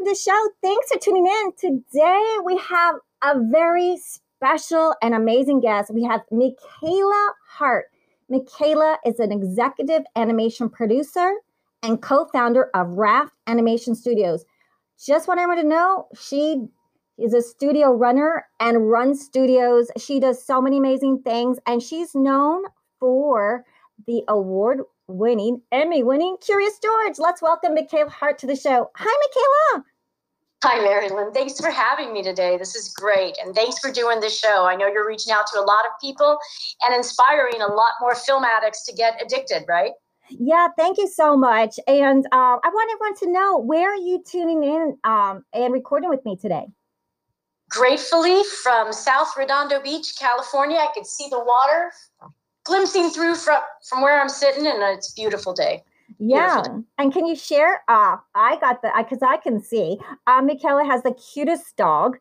welcome to the show. Thanks for tuning in. Today we have a very special and amazing guest. We have Michaela Hart. Michaela is an executive animation producer and co-founder of Raft Animation Studios. Just want everyone to know she is a studio runner and runs studios. She does so many amazing things, and she's known for the award winning, Emmy winning Curious George. Let's welcome Michaela Hart to the show. Hi, Michaela. Hi, Marilyn. Thanks for having me today. This is great. And thanks for doing the show. I know you're reaching out to a lot of people and inspiring a lot more film addicts to get addicted, right? Yeah, thank you so much. And uh, I want everyone to know where are you tuning in um, and recording with me today? Gratefully from South Redondo Beach, California. I could see the water glimpsing through from from where I'm sitting, and it's a beautiful day. Yeah, beautiful. and can you share? Uh, I got the because I, I, can see. Uh, Michaela has the cutest dog.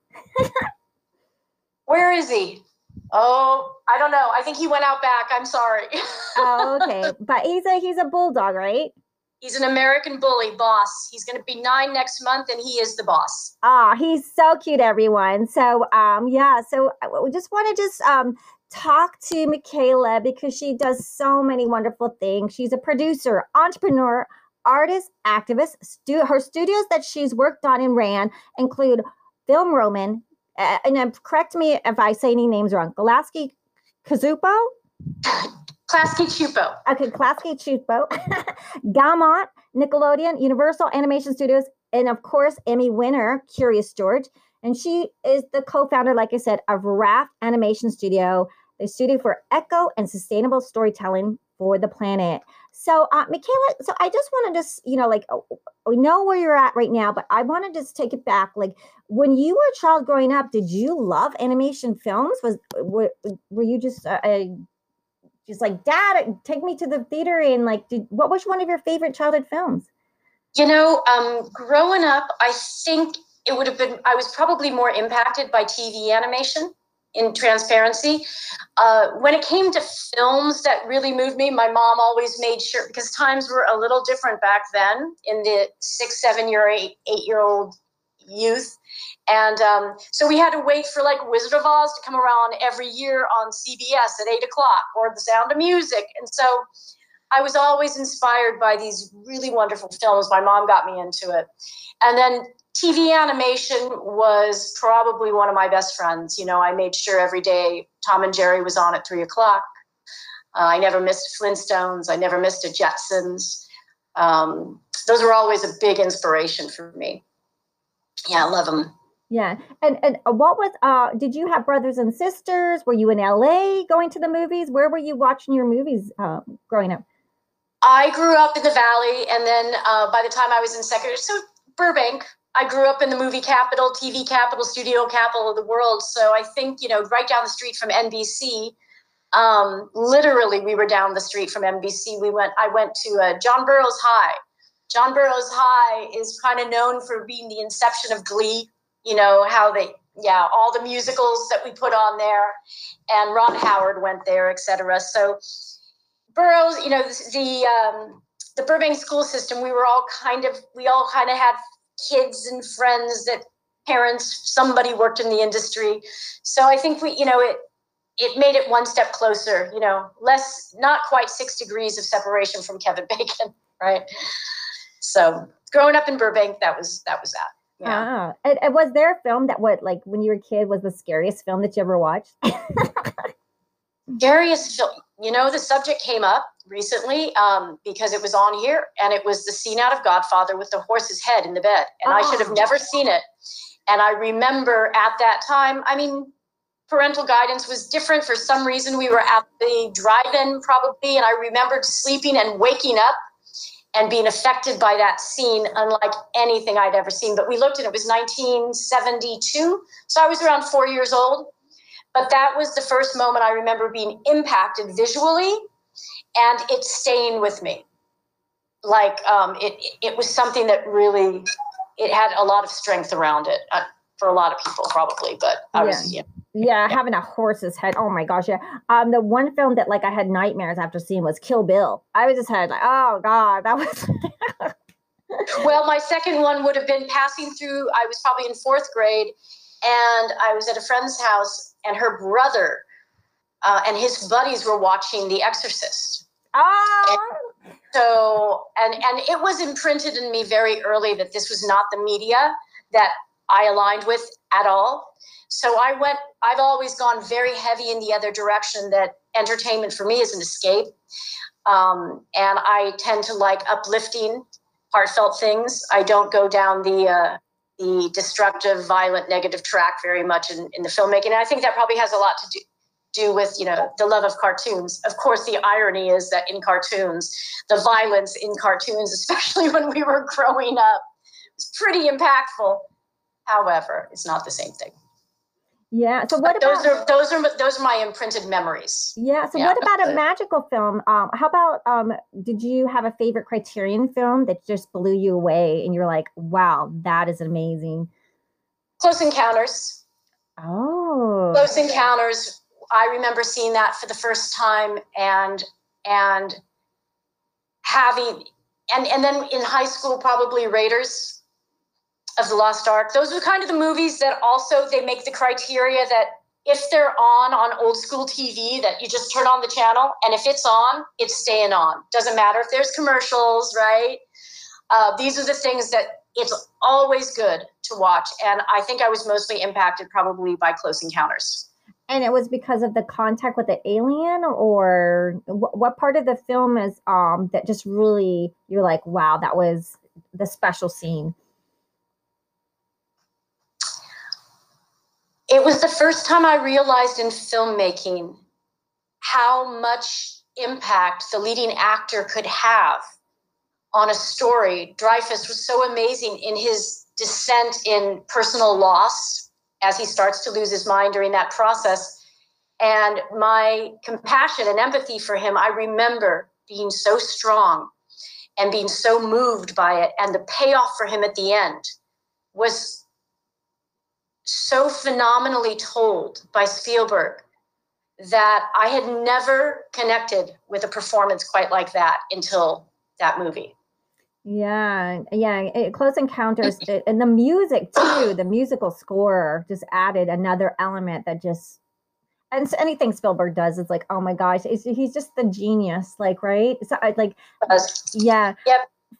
where is he? Oh, I don't know. I think he went out back. I'm sorry. oh, okay, but he's a he's a bulldog, right? He's an American bully boss. He's going to be nine next month, and he is the boss. Ah, oh, he's so cute, everyone. So, um, yeah. So, we just want to just um talk to Michaela because she does so many wonderful things. She's a producer, entrepreneur, artist, activist. Stu- her studios that she's worked on and ran include Film Roman, uh, and correct me if I say any names wrong. Galaski Kazupo? Klasky Csupo. Okay, Klasky Csupo. Gaumont, Nickelodeon, Universal Animation Studios, and of course, Emmy winner, Curious George. And she is the co founder, like I said, of Raft Animation Studio the studio for echo and sustainable storytelling for the planet. So, uh, Michaela, so I just want to just, you know, like, oh, we know where you're at right now, but I want to just take it back. Like, when you were a child growing up, did you love animation films? Was were, were you just uh, just like, Dad, take me to the theater and like, did, what was one of your favorite childhood films? You know, um, growing up, I think it would have been. I was probably more impacted by TV animation in transparency. Uh, when it came to films that really moved me, my mom always made sure because times were a little different back then in the six, seven year, eight, eight year old youth. And um, so we had to wait for like Wizard of Oz to come around every year on CBS at eight o'clock or The Sound of Music. And so I was always inspired by these really wonderful films. My mom got me into it. And then TV animation was probably one of my best friends. You know, I made sure every day Tom and Jerry was on at three o'clock. Uh, I never missed Flintstones. I never missed a Jetsons. Um, those were always a big inspiration for me. Yeah, I love them. Yeah, and and what was uh? Did you have brothers and sisters? Were you in LA going to the movies? Where were you watching your movies uh, growing up? I grew up in the Valley, and then uh, by the time I was in secondary, so Burbank, I grew up in the movie capital, TV capital, studio capital of the world. So I think, you know, right down the street from NBC, um, literally we were down the street from NBC. We went, I went to uh, John Burroughs High. John Burroughs High is kind of known for being the inception of Glee, you know, how they, yeah, all the musicals that we put on there. And Ron Howard went there, etc. So Burroughs, you know, the, um, the Burbank school system, we were all kind of, we all kind of had kids and friends that parents somebody worked in the industry. So i think we you know it it made it one step closer you know less not quite six degrees of separation from kevin bacon right? So growing up in burbank that was that was that yeah. Ah, and, and was there a film that what like when you were a kid was the scariest film that you ever watched? Scariest film you know the subject came up recently um, because it was on here and it was the scene out of Godfather with the horse's head in the bed. And oh. I should have never seen it. And I remember at that time, I mean, parental guidance was different. For some reason, we were at the drive in probably. And I remembered sleeping and waking up and being affected by that scene unlike anything I'd ever seen. But we looked and it was 1972. So I was around four years old. But that was the first moment I remember being impacted visually and it's staying with me. Like um, it, it was something that really, it had a lot of strength around it uh, for a lot of people, probably. But I yeah. was, yeah. Yeah, having a horse's head. Oh my gosh, yeah. Um, the one film that like I had nightmares after seeing was Kill Bill. I was just had like, oh god, that was. well, my second one would have been passing through, I was probably in fourth grade, and I was at a friend's house, and her brother uh, and his buddies were watching The Exorcist. Oh. And so, and and it was imprinted in me very early that this was not the media that I aligned with at all. So I went. I've always gone very heavy in the other direction. That entertainment for me is an escape, um, and I tend to like uplifting, heartfelt things. I don't go down the uh, the destructive, violent, negative track very much in, in the filmmaking. And I think that probably has a lot to do do with you know the love of cartoons. Of course the irony is that in cartoons the violence in cartoons especially when we were growing up was pretty impactful. However it's not the same thing yeah so what those about those are those are those are my imprinted memories. Yeah so Yeah, what about a magical film? Um how about um did you have a favorite criterion film that just blew you away and you're like wow that is amazing close encounters. Oh. Close encounters i remember seeing that for the first time and and having and and then in high school probably raiders of the lost ark. Those are kind of the movies that also they make the criteria that if they're on on old school tv that you just turn on the channel and if it's on it's staying on. Doesn't matter if there's commercials right? Uh, these are the things that it's always good to watch and i think i was mostly impacted probably by close encounters. And it was because of the contact with the alien or wh- what part of the film is um that just really you're like wow that was the special scene it was the first time I realized in filmmaking how much impact the leading actor could have on a story. Dreyfuss was so amazing in his descent in personal loss as he starts to lose his mind during that process. And my compassion and empathy for him, I remember being so strong and being so moved by it. And the payoff for him at the end was so phenomenally told by Spielberg that I had never connected with a performance quite like that until that movie. yeah yeah it, close encounters it- and the music too the musical score just added another element that just and so anything spielberg does is like oh my gosh it's, he's just the genius like right? So, I- like yeah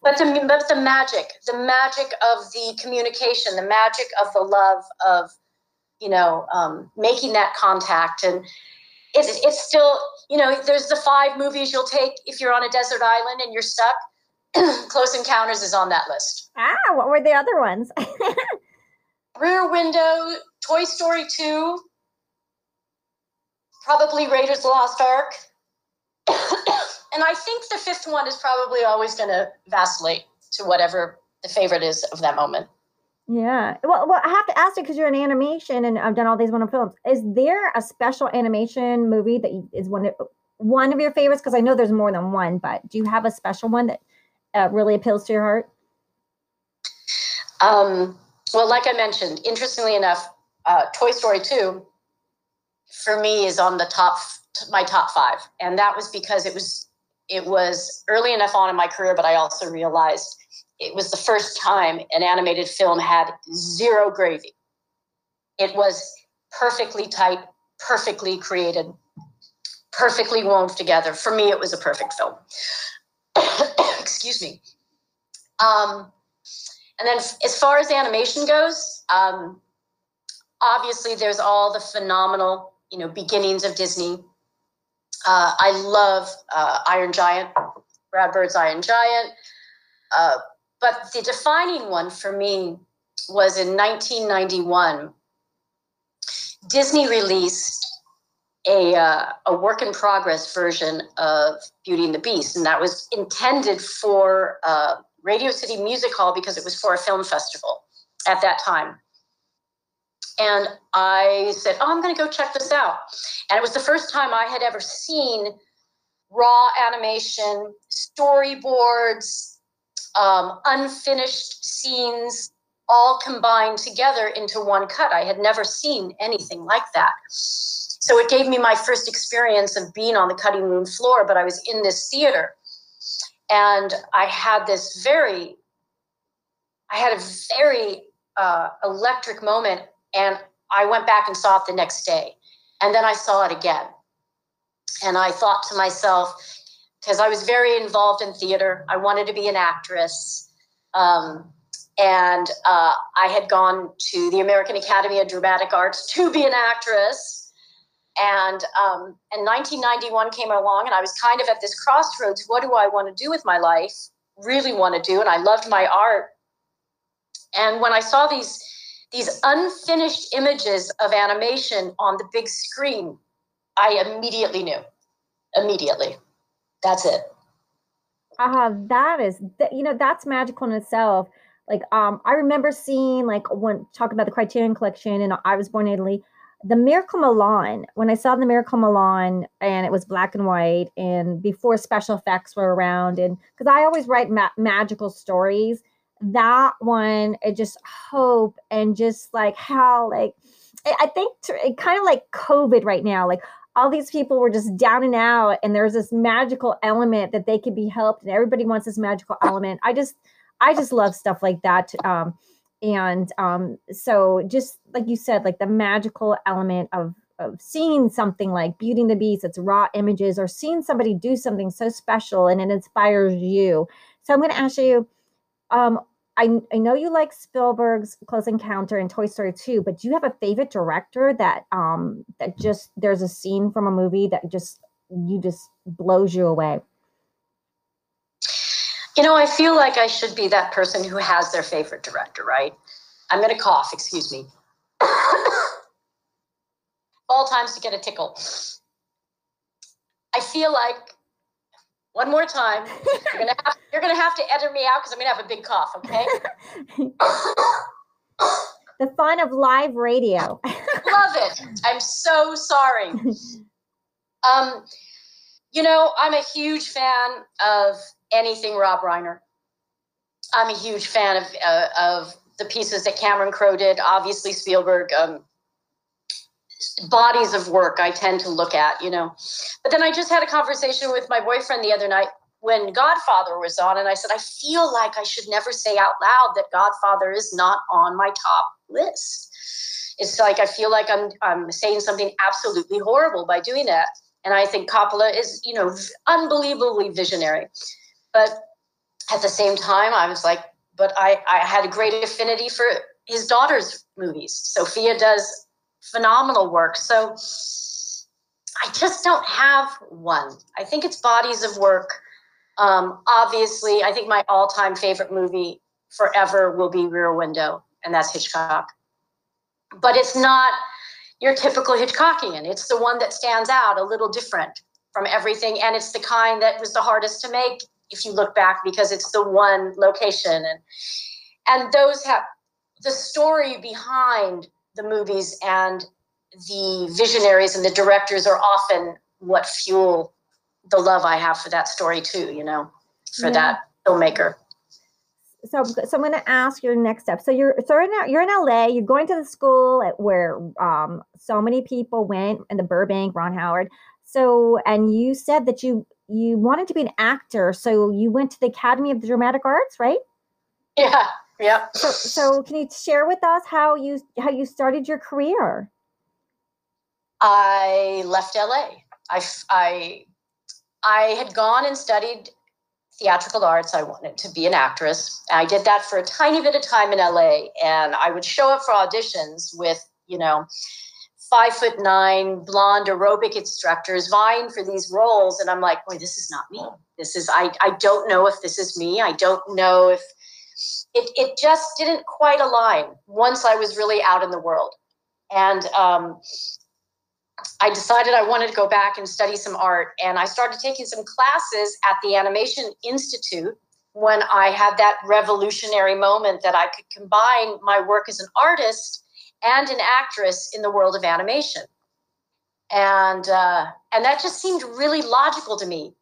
But the, but the magic, the magic of the communication, the magic of the love of, you know, um, making that contact. And it's, it's still, you know, there's the five movies you'll take if you're on a desert island and you're stuck. Close Encounters is on that list. ah what were the other ones Rear Window, Toy Story 2, probably Raiders of the Lost Ark. And I think the fifth one is probably always going to vacillate to whatever the favorite is of that moment. Yeah. Well, well, I have to ask you because you're in animation and I've done all these wonderful films. Is there a special animation movie that is one of one of your favorites? Because I know there's more than one, but do you have a special one that uh, really appeals to your heart? Um, well, like I mentioned, interestingly enough, uh, Toy Story 2 for me is on the top my top five, and that was because it was it was early enough on in my career, but I also realized it was the first time an animated film had zero gravy. It was perfectly tight, perfectly created, perfectly woven together. For me, it was a perfect film. Excuse me. Um, and then, as far as animation goes, um, obviously there's all the phenomenal, you know, beginnings of Disney. Uh, I love uh, Iron Giant, Brad Bird's Iron Giant. Uh, but the defining one for me was in 1991. Disney released a, uh, a work in progress version of Beauty and the Beast, and that was intended for uh, Radio City Music Hall because it was for a film festival at that time. And I said, Oh, I'm going to go check this out. And it was the first time I had ever seen raw animation, storyboards, um, unfinished scenes all combined together into one cut. I had never seen anything like that. So it gave me my first experience of being on the cutting room floor, but I was in this theater. And I had this very I had a very uh, electric moment, and I went back and saw it the next day, and then I saw it again, and I thought to myself, because I was very involved in theater, I wanted to be an actress. Um, and uh, I had gone to the American Academy of Dramatic Arts to be an actress. And um, and 1991 came along, and I was kind of at this crossroads. What do I want to do with my life? Really want to do, and I loved my art. And when I saw these these unfinished images of animation on the big screen, I immediately knew. Immediately, that's it. Ah, uh, that is, you know, that's magical in itself like um i remember seeing like when talking about the criterion collection and i was born in italy the miracle milan when i saw the miracle milan and it was black and white and before special effects were around and because i always write ma- magical stories that one it just hope and just like how like i think it kind of like covid right now like all these people were just down and out and there's this magical element that they could be helped and everybody wants this magical element i just I just love stuff like that. Um, and um, so just like you said, like the magical element of of seeing something like Beauty and the Beast, it's raw images, or seeing somebody do something so special and it inspires you. So I'm going to ask you, um, I, I know you like Spielberg's Close Encounter and Toy Story 2, but do you have a favorite director that um that just there's a scene from a movie that just you just blows you away? You know, I feel like I should be that person who has their favorite director, right? I'm to cough, excuse me. All times to get a tickle. I feel like one more time, you're gonna have, you're gonna have to edit me out because I'm gonna have a big cough. Okay. the fun of live radio. Love it. I'm so sorry. Um, you know, I'm a huge fan of anything Rob Reiner. I'm a huge fan of uh, of the pieces that Cameron Crowe did. Obviously, Spielberg. Um, bodies of work I tend to look at, you know. But then I just had a conversation with my boyfriend the other night when Godfather was on, and I said, I feel like I should never say out loud that Godfather is not on my top list. It's like I feel like I'm I'm saying something absolutely horrible by doing that. And I think Coppola is, you know, unbelievably visionary. But at the same time, I was like, but I, I had a great affinity for his daughter's movies. Sofia does phenomenal work. So I just don't have one. I think it's bodies of work. Um, obviously, I think my all time favorite movie forever will be Rear Window, and that's Hitchcock. But it's not your typical Hitchcockian. It's the one that stands out a little different from everything, and it's the kind that was the hardest to make if you look back because it's the one location and and those have the story behind the movies and the visionaries and the directors are often what fuel the love I have for that story too, you know, for yeah. that filmmaker. So, so I'm going to ask your next step. So you're so right now you're in LA. You're going to the school at where um, so many people went in the Burbank, Ron Howard. So, and you said that you you wanted to be an actor, so you went to the Academy of the Dramatic Arts, right? Yeah, yeah. So, so can you share with us how you how you started your career? I left LA. I I I had gone and studied theatrical arts. I wanted to be an actress. I did that for a tiny bit of time in LA, and I would show up for auditions with you know five foot nine blonde aerobic instructors vying for these roles and i'm like boy this is not me this is i, I don't know if this is me i don't know if it, it just didn't quite align once i was really out in the world and um, i decided i wanted to go back and study some art and i started taking some classes at the animation institute when i had that revolutionary moment that i could combine my work as an artist and an actress in the world of animation. And, uh, and that just seemed really logical to me.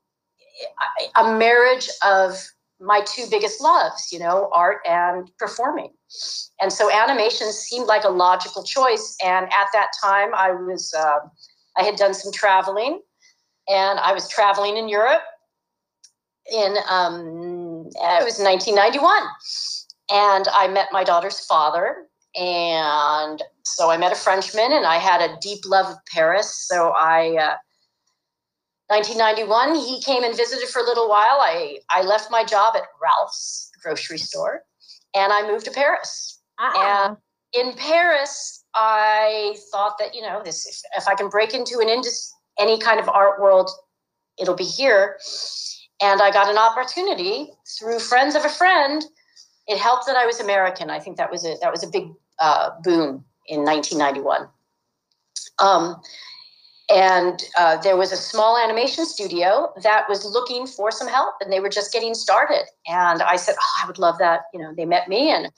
A marriage of my two biggest loves, you know, art and performing. And so animation seemed like a logical choice. And at that time, I was, uh, I had done some traveling and I was traveling in Europe in, um, it was 1991 and I met my daughter's father. And so I met a Frenchman, and I had a deep love of Paris. So I, uh, 1991, he came and visited for a little while. I, I left my job at Ralph's grocery store, and I moved to Paris. Ah. And in Paris, I thought that you know this if, if I can break into an industry, any kind of art world, it'll be here. And I got an opportunity through friends of a friend. It helped that I was American. I think that was a that was a big uh, boon in 1991. Um, and uh, there was a small animation studio that was looking for some help and they were just getting started. And i said oh i would love that. You know they met me and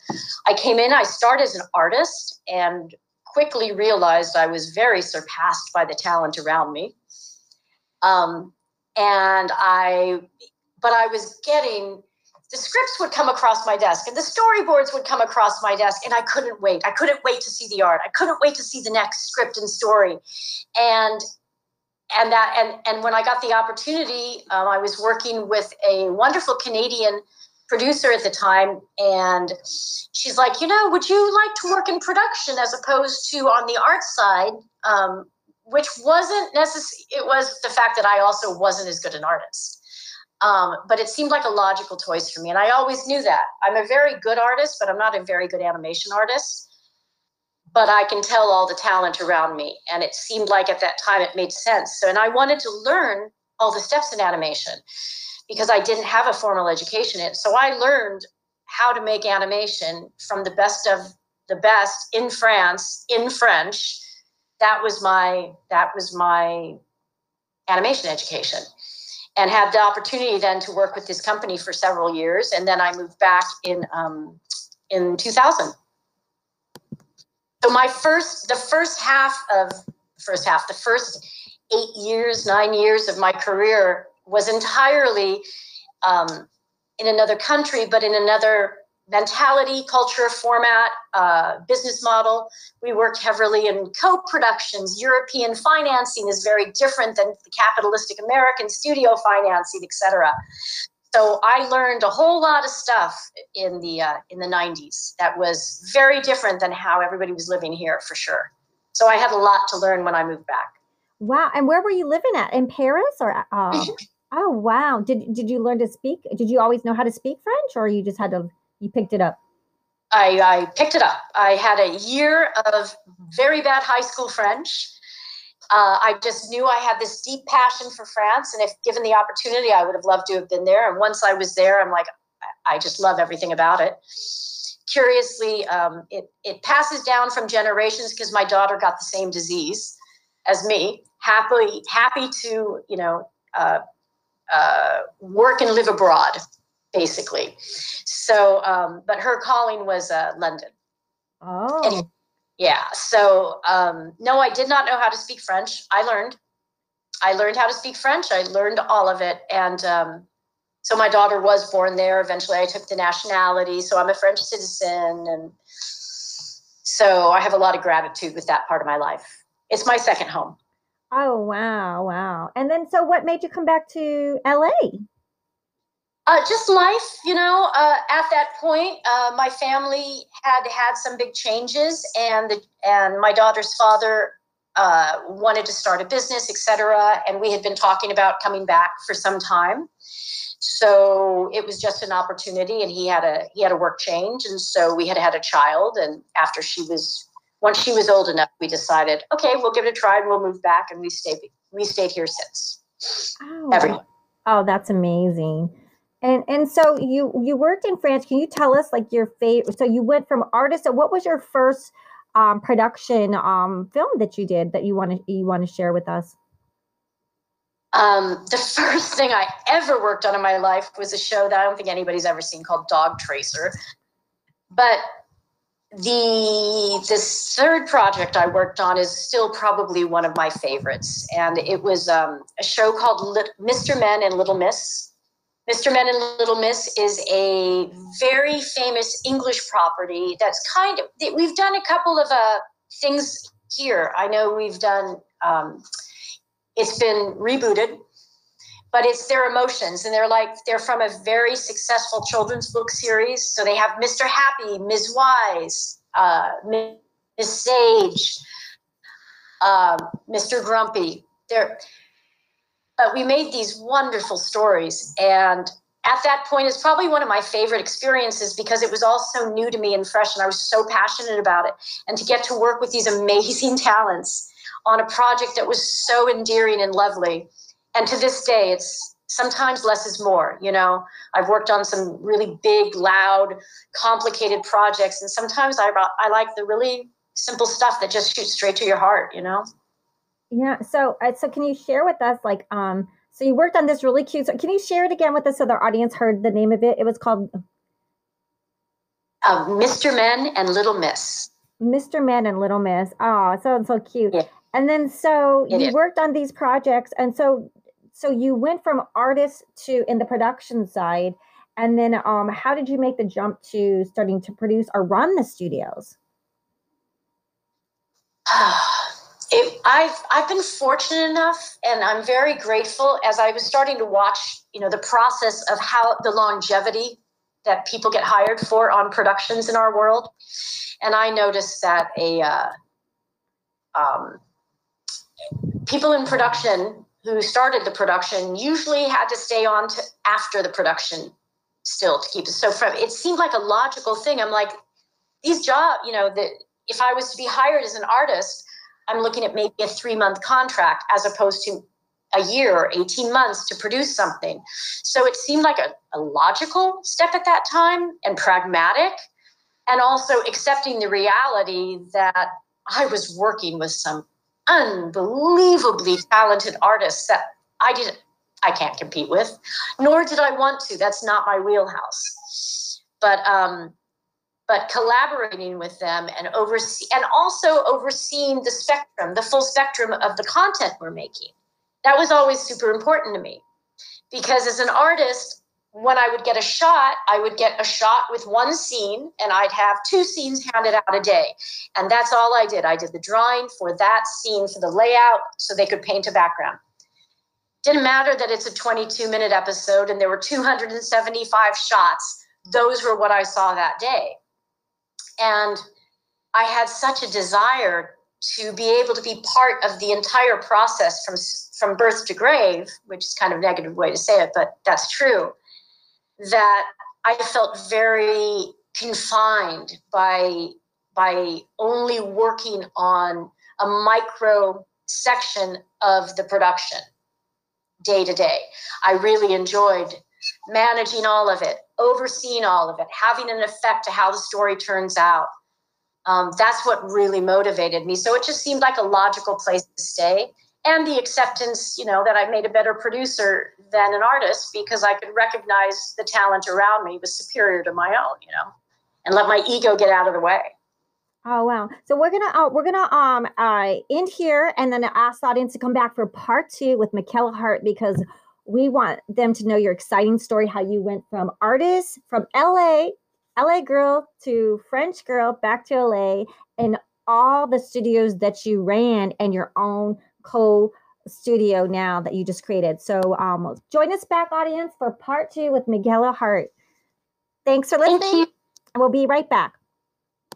i came in i started as an artist and quickly realized i was very surpassed by the talent around me. Um, and i but i was getting the scripts would come across my desk and the storyboards would come across my desk and i couldn't wait. I couldn't wait to see the art. I couldn't wait to see the next script and story. And and that and and when i got the opportunity um, i was working with a wonderful canadian producer at the time and she's like you know would you like to work in production as opposed to on the art side? Um, which wasn't necessary it was the fact that i also wasn't as good an artist um, but it seemed like a logical choice for me. And I always knew that. I'm a very good artist, but I'm not a very good animation artist. But I can tell all the talent around me. And it seemed like at that time it made sense. So, and I wanted to learn all the steps in animation because I didn't have a formal education in. So I learned how to make animation from the best of the best in France in French. That was my that was my animation education and had the opportunity then to work with this company for several years. And then I moved back in um, in 2000. So my first, the first half of first half, the first eight years, nine years of my career was entirely um, in another country, but in another mentality, culture, format, uh, business model. We work heavily in co-productions. European financing is very different than the capitalistic American studio financing, etc. So I learned a whole lot of stuff in the uh, in the 90s that was very different than how everybody was living here for sure. So I had a lot to learn when I moved back. Wow! And where were you living at? In Paris or? Uh, oh wow! Did did you learn to speak? Did you always know how to speak French, or you just had to you picked it up? I, I picked it up. I had a year of very bad high school French. Uh, I just knew I had this deep passion for France, and if given the opportunity, I would have loved to have been there. And once I was there, I'm like, I just love everything about it. Curiously, um, it it passes down from generations because my daughter got the same disease as me. Happily, happy to you know uh, uh, work and live abroad basically. So, um, but her calling was uh, London. Oh. Anyway, yeah. So, um, no, I did not know how to speak French. I learned. I learned how to speak French. I learned all of it. And um, so my daughter was born there. Eventually, I took the nationality. So I'm a French citizen. And so I have a lot of gratitude with that part of my life. It's my second home. Oh, wow. Wow. And then, so what made you come back to LA? Uh, just life, you know. Uh, at that point, uh, my family had had some big changes, and the, and my daughter's father uh, wanted to start a business, etc. And we had been talking about coming back for some time. So it was just an opportunity, and he had a he had a work change, and so we had had a child. And after she was once she was old enough, we decided, okay, we'll give it a try, and we'll move back, and we stayed we stayed here since. Oh, Everyone. oh, that's amazing. And and so you you worked in France. Can you tell us like your favorite? So you went from artist. So what was your first um, production um, film that you did that you want to you want to share with us? Um, the first thing I ever worked on in my life was a show that I don't think anybody's ever seen called Dog Tracer. But the this third project I worked on is still probably one of my favorites, and it was um, a show called Mr. Men and Little Miss Mr. Men and Little Miss is a very famous English property that's kind of, we've done a couple of uh, things here. I know we've done, um, it's been rebooted, but it's their emotions and they're like they're from a very successful children's book series so they have mr happy ms wise uh, ms sage um, mr grumpy they're but we made these wonderful stories. And at that point it's probably one of my favorite experiences because it was all so new to me and fresh and i was so passionate about it. And to get to work with these amazing talents on a project that was so endearing and lovely. And to this day it's sometimes less is more you know? I've worked on some really big loud complicated projects and sometimes i, I like the really simple stuff that just shoots straight to your heart you know yeah so uh, so can you share with us like um so you worked on this really cute. So can you share it again with us so the audience heard the name of it? It was called uh, Mr. Men and Little Miss. Mr. Men and Little Miss. Oh, it sounds so cute. Yeah. And then so it you is. worked on these projects, and so so you went from artist to in the production side, and then um, how did you make the jump to starting to produce or run the studios? it, I've I've been fortunate enough, and I'm very grateful as I was starting to watch, you know, the process of how the longevity that people get hired for on productions in our world, and I noticed that a uh, um, people in production who started the production usually had to stay on to after the production still to keep it. So from it seemed like a logical thing. I'm like these job you know that if i was to be hired as an artist I'm looking at maybe a three month contract as opposed to a year or 18 months to produce something. So it seemed like a, a, logical step at that time and pragmatic, and also accepting the reality that I was working with some unbelievably talented artists that I didn't. I can't compete with, nor did I want to. That's not my wheelhouse. But um, but collaborating with them and oversee and also overseeing the spectrum, the full spectrum of the content we're making. That was always super important to me. Because as an artist, when I would get a shot, I would get a shot with one scene and I'd have two scenes handed out a day. And that's all I did. I did the drawing for that scene, for the layout, so they could paint a background. Didn't matter that it's a 22 minute episode and there were 275 shots. Those were what I saw that day. And I had such a desire to be able to be part of the entire process from from birth to grave, which is kind of a negative way to say it, but that's true. That I felt very confined by by only working on a micro section of the production day to day. I really enjoyed managing all of it, overseeing all of it, having an effect to how the story turns out. Um, that's what really motivated me. So it just seemed like a logical place to stay. And the acceptance, you know, that I made a better producer than an artist because I could recognize the talent around me was superior to my own, you know, and let my ego get out of the way. Oh wow! So we're gonna uh, we're gonna um uh end here and then ask the audience to come back for part two with Michaela Hart because we want them to know your exciting story how you went from artist from LA, LA girl to French girl back to LA and all the studios that you ran and your own co studio now that you just created. So um, join us back, audience, for part two with Miguela Hart. Thanks for listening. Thank we'll be right back.